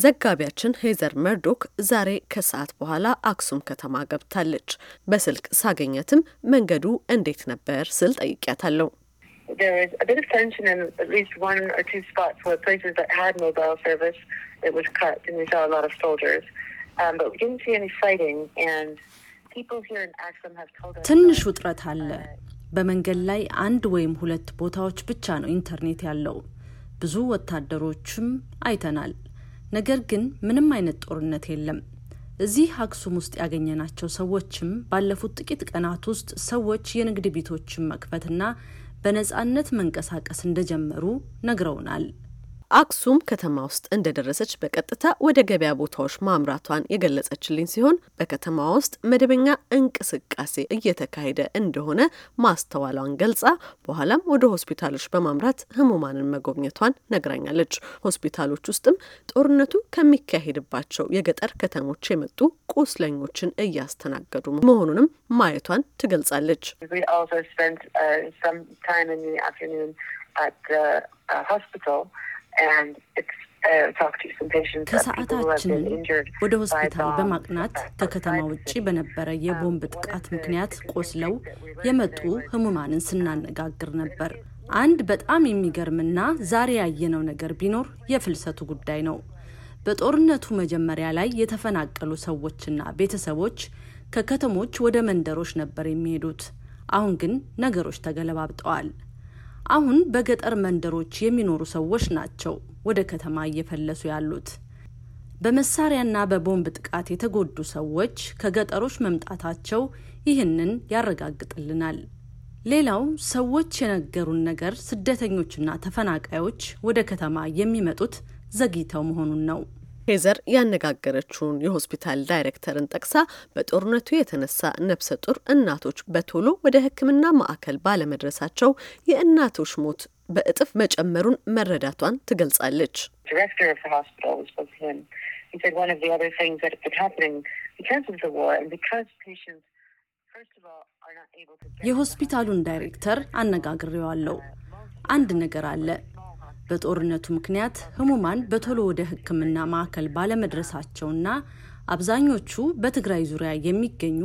ዘጋቢያችን ሄዘር መርዶክ ዛሬ ከሰዓት በኋላ አክሱም ከተማ ገብታለች። በስልክ ሳገኘትም መንገዱ እንዴት ነበር ስል ጠይቂያታለሁ። ትንሽ ውጥረት አለ። በመንገድ ላይ አንድ ወይም ሁለት ቦታዎች ብቻ ነው ኢንተርኔት ያለው። ብዙ ወታደሮችም አይተናል። ነገር ግን ምንም አይነት ጦርነት የለም። እዚህ አክሱም ውስጥ ያገኘናቸው ሰዎችም ባለፉት ጥቂት ቀናት ውስጥ ሰዎች የንግድ ቤቶችን መክፈትና በነጻነት መንቀሳቀስ እንደጀመሩ ነግረውናል። አክሱም ከተማ ውስጥ እንደደረሰች በቀጥታ ወደ ገበያ ቦታዎች ማምራቷን የገለጸችልኝ ሲሆን በከተማ ውስጥ መደበኛ እንቅስቃሴ እየተካሄደ እንደሆነ ማስተዋሏን ገልጻ በኋላም ወደ ሆስፒታሎች በማምራት ህሙማንን መጎብኘቷን ነግራኛለች። ሆስፒታሎች ውስጥም ጦርነቱ ከሚካሄድባቸው የገጠር ከተሞች የመጡ ቁስለኞችን እያስተናገዱ መሆኑንም ማየቷን ትገልጻለች። ከሰዓታችንን ወደ ሆስፒታል በማቅናት ከከተማ ውጭ በነበረ የቦምብ ጥቃት ምክንያት ቆስለው የመጡ ህሙማንን ስናነጋግር ነበር። አንድ በጣም የሚገርምና ዛሬ ያየነው ነገር ቢኖር የፍልሰቱ ጉዳይ ነው። በጦርነቱ መጀመሪያ ላይ የተፈናቀሉ ሰዎችና ቤተሰቦች ከከተሞች ወደ መንደሮች ነበር የሚሄዱት። አሁን ግን ነገሮች ተገለባብጠዋል። አሁን በገጠር መንደሮች የሚኖሩ ሰዎች ናቸው ወደ ከተማ እየፈለሱ ያሉት። በመሳሪያና በቦምብ ጥቃት የተጎዱ ሰዎች ከገጠሮች መምጣታቸው ይህንን ያረጋግጥልናል። ሌላው ሰዎች የነገሩን ነገር ስደተኞችና ተፈናቃዮች ወደ ከተማ የሚመጡት ዘግይተው መሆኑን ነው። ሄዘር ያነጋገረችውን የሆስፒታል ዳይሬክተርን ጠቅሳ በጦርነቱ የተነሳ ነፍሰ ጡር እናቶች በቶሎ ወደ ሕክምና ማዕከል ባለመድረሳቸው የእናቶች ሞት በእጥፍ መጨመሩን መረዳቷን ትገልጻለች። የሆስፒታሉን ዳይሬክተር አነጋግሬዋለሁ። አንድ ነገር አለ። በጦርነቱ ምክንያት ህሙማን በቶሎ ወደ ሕክምና ማዕከል ባለመድረሳቸውና አብዛኞቹ በትግራይ ዙሪያ የሚገኙ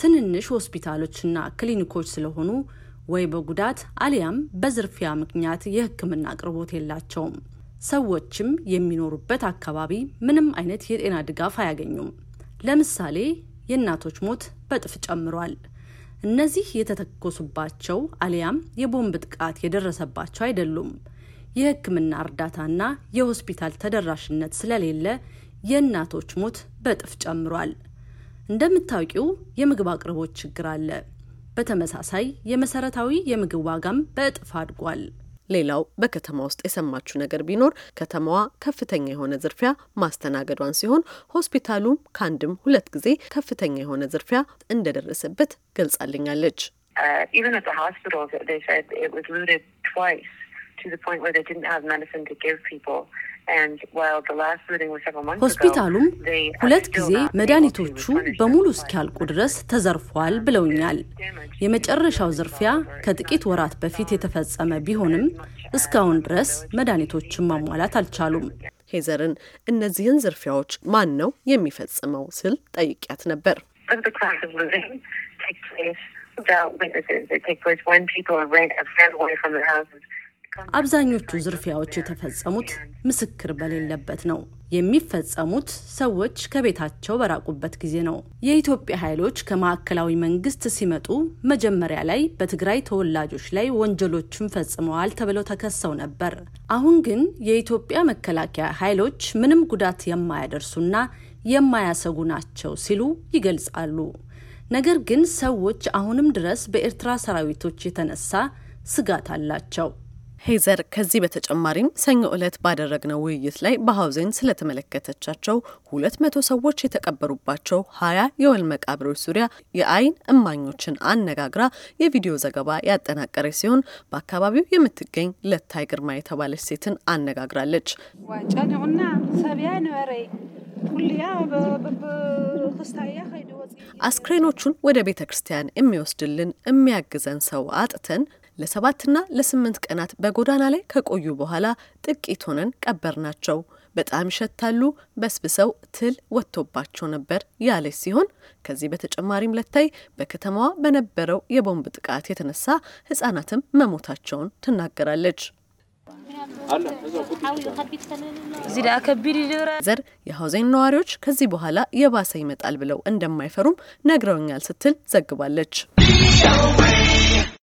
ትንንሽ ሆስፒታሎችና ክሊኒኮች ስለሆኑ ወይ በጉዳት አሊያም በዝርፊያ ምክንያት የሕክምና አቅርቦት የላቸውም። ሰዎችም የሚኖሩበት አካባቢ ምንም አይነት የጤና ድጋፍ አያገኙም። ለምሳሌ የእናቶች ሞት በጥፍ ጨምሯል። እነዚህ የተተኮሱባቸው አሊያም የቦምብ ጥቃት የደረሰባቸው አይደሉም። የህክምና እርዳታና የሆስፒታል ተደራሽነት ስለሌለ የእናቶች ሞት በእጥፍ ጨምሯል። እንደምታውቂው የምግብ አቅርቦት ችግር አለ። በተመሳሳይ የመሰረታዊ የምግብ ዋጋም በእጥፍ አድጓል። ሌላው በከተማ ውስጥ የሰማችው ነገር ቢኖር ከተማዋ ከፍተኛ የሆነ ዝርፊያ ማስተናገዷን ሲሆን ሆስፒታሉም ከአንድም ሁለት ጊዜ ከፍተኛ የሆነ ዝርፊያ እንደደረሰበት ገልጻልኛለች። ሆስፒታሉም ሁለት ጊዜ መድኃኒቶቹ በሙሉ እስኪያልቁ ድረስ ተዘርፏል ብለውኛል። የመጨረሻው ዝርፊያ ከጥቂት ወራት በፊት የተፈጸመ ቢሆንም እስካሁን ድረስ መድኃኒቶችን ማሟላት አልቻሉም። ሄዘርን እነዚህን ዝርፊያዎች ማን ነው የሚፈጽመው ስል ጠይቂያት ነበር። አብዛኞቹ ዝርፊያዎች የተፈጸሙት ምስክር በሌለበት ነው። የሚፈጸሙት ሰዎች ከቤታቸው በራቁበት ጊዜ ነው። የኢትዮጵያ ኃይሎች ከማዕከላዊ መንግስት ሲመጡ መጀመሪያ ላይ በትግራይ ተወላጆች ላይ ወንጀሎችን ፈጽመዋል ተብለው ተከሰው ነበር። አሁን ግን የኢትዮጵያ መከላከያ ኃይሎች ምንም ጉዳት የማያደርሱና የማያሰጉ ናቸው ሲሉ ይገልጻሉ። ነገር ግን ሰዎች አሁንም ድረስ በኤርትራ ሰራዊቶች የተነሳ ስጋት አላቸው። ሄዘር ከዚህ በተጨማሪም ሰኞ ዕለት ባደረግነው ውይይት ላይ በሀውዜን ስለተመለከተቻቸው ሁለት መቶ ሰዎች የተቀበሩባቸው ሀያ የወል መቃብሮች ዙሪያ የአይን እማኞችን አነጋግራ የቪዲዮ ዘገባ ያጠናቀረች ሲሆን በአካባቢው የምትገኝ ለታይ ግርማ የተባለች ሴትን አነጋግራለች። አስክሬኖቹን ወደ ቤተ ክርስቲያን የሚወስድልን የሚያግዘን ሰው አጥተን ለሰባትና ለስምንት ቀናት በጎዳና ላይ ከቆዩ በኋላ ጥቂት ሆነን ቀበር ናቸው። በጣም ይሸታሉ፣ በስብሰው ትል ወጥቶባቸው ነበር ያለች ሲሆን ከዚህ በተጨማሪም ለታይ በከተማዋ በነበረው የቦምብ ጥቃት የተነሳ ህጻናትም መሞታቸውን ትናገራለች። ዘር የሀውዜን ነዋሪዎች ከዚህ በኋላ የባሰ ይመጣል ብለው እንደማይፈሩም ነግረውኛል ስትል ዘግባለች።